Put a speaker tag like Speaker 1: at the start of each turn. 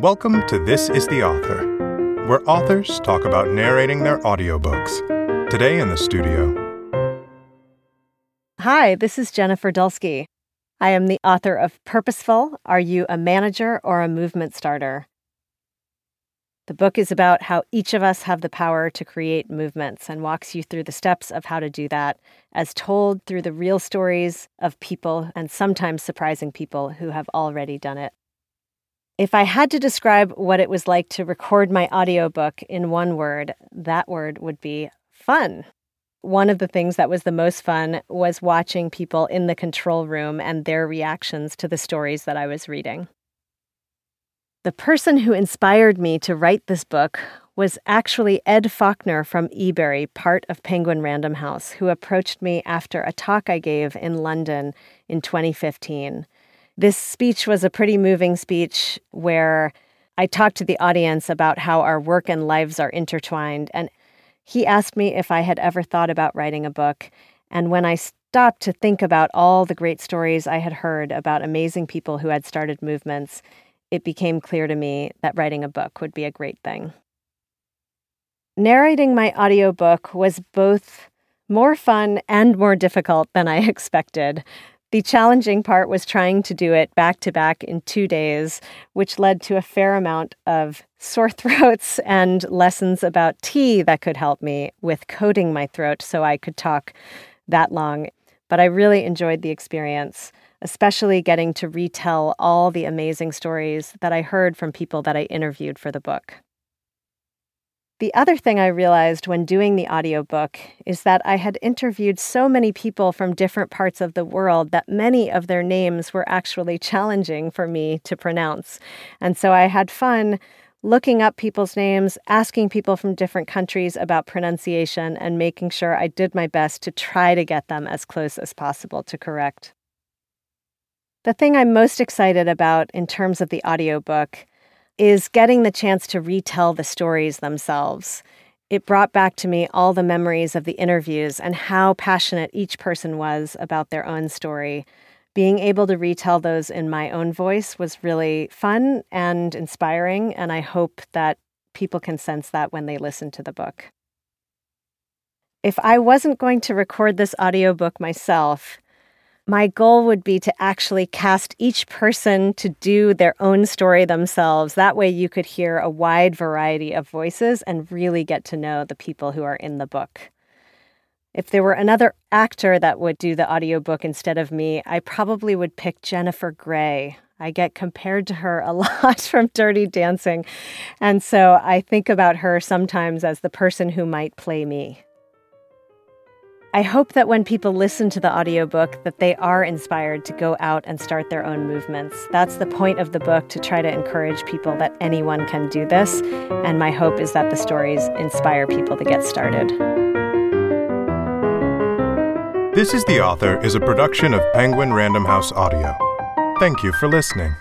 Speaker 1: Welcome to This is the Author, where authors talk about narrating their audiobooks. Today in the studio.
Speaker 2: Hi, this is Jennifer Dulski. I am the author of Purposeful Are You a Manager or a Movement Starter? The book is about how each of us have the power to create movements and walks you through the steps of how to do that, as told through the real stories of people and sometimes surprising people who have already done it. If I had to describe what it was like to record my audiobook in one word, that word would be fun. One of the things that was the most fun was watching people in the control room and their reactions to the stories that I was reading. The person who inspired me to write this book was actually Ed Faulkner from Ebury, part of Penguin Random House, who approached me after a talk I gave in London in 2015. This speech was a pretty moving speech where I talked to the audience about how our work and lives are intertwined. And he asked me if I had ever thought about writing a book. And when I stopped to think about all the great stories I had heard about amazing people who had started movements, it became clear to me that writing a book would be a great thing. Narrating my audiobook was both more fun and more difficult than I expected. The challenging part was trying to do it back to back in two days, which led to a fair amount of sore throats and lessons about tea that could help me with coating my throat so I could talk that long. But I really enjoyed the experience, especially getting to retell all the amazing stories that I heard from people that I interviewed for the book. The other thing I realized when doing the audiobook is that I had interviewed so many people from different parts of the world that many of their names were actually challenging for me to pronounce. And so I had fun looking up people's names, asking people from different countries about pronunciation, and making sure I did my best to try to get them as close as possible to correct. The thing I'm most excited about in terms of the audiobook is getting the chance to retell the stories themselves. It brought back to me all the memories of the interviews and how passionate each person was about their own story. Being able to retell those in my own voice was really fun and inspiring, and I hope that people can sense that when they listen to the book. If I wasn't going to record this audiobook myself, my goal would be to actually cast each person to do their own story themselves. That way, you could hear a wide variety of voices and really get to know the people who are in the book. If there were another actor that would do the audiobook instead of me, I probably would pick Jennifer Grey. I get compared to her a lot from Dirty Dancing. And so I think about her sometimes as the person who might play me. I hope that when people listen to the audiobook that they are inspired to go out and start their own movements. That's the point of the book to try to encourage people that anyone can do this, and my hope is that the stories inspire people to get started.
Speaker 1: This is the Author is a production of Penguin Random House Audio. Thank you for listening.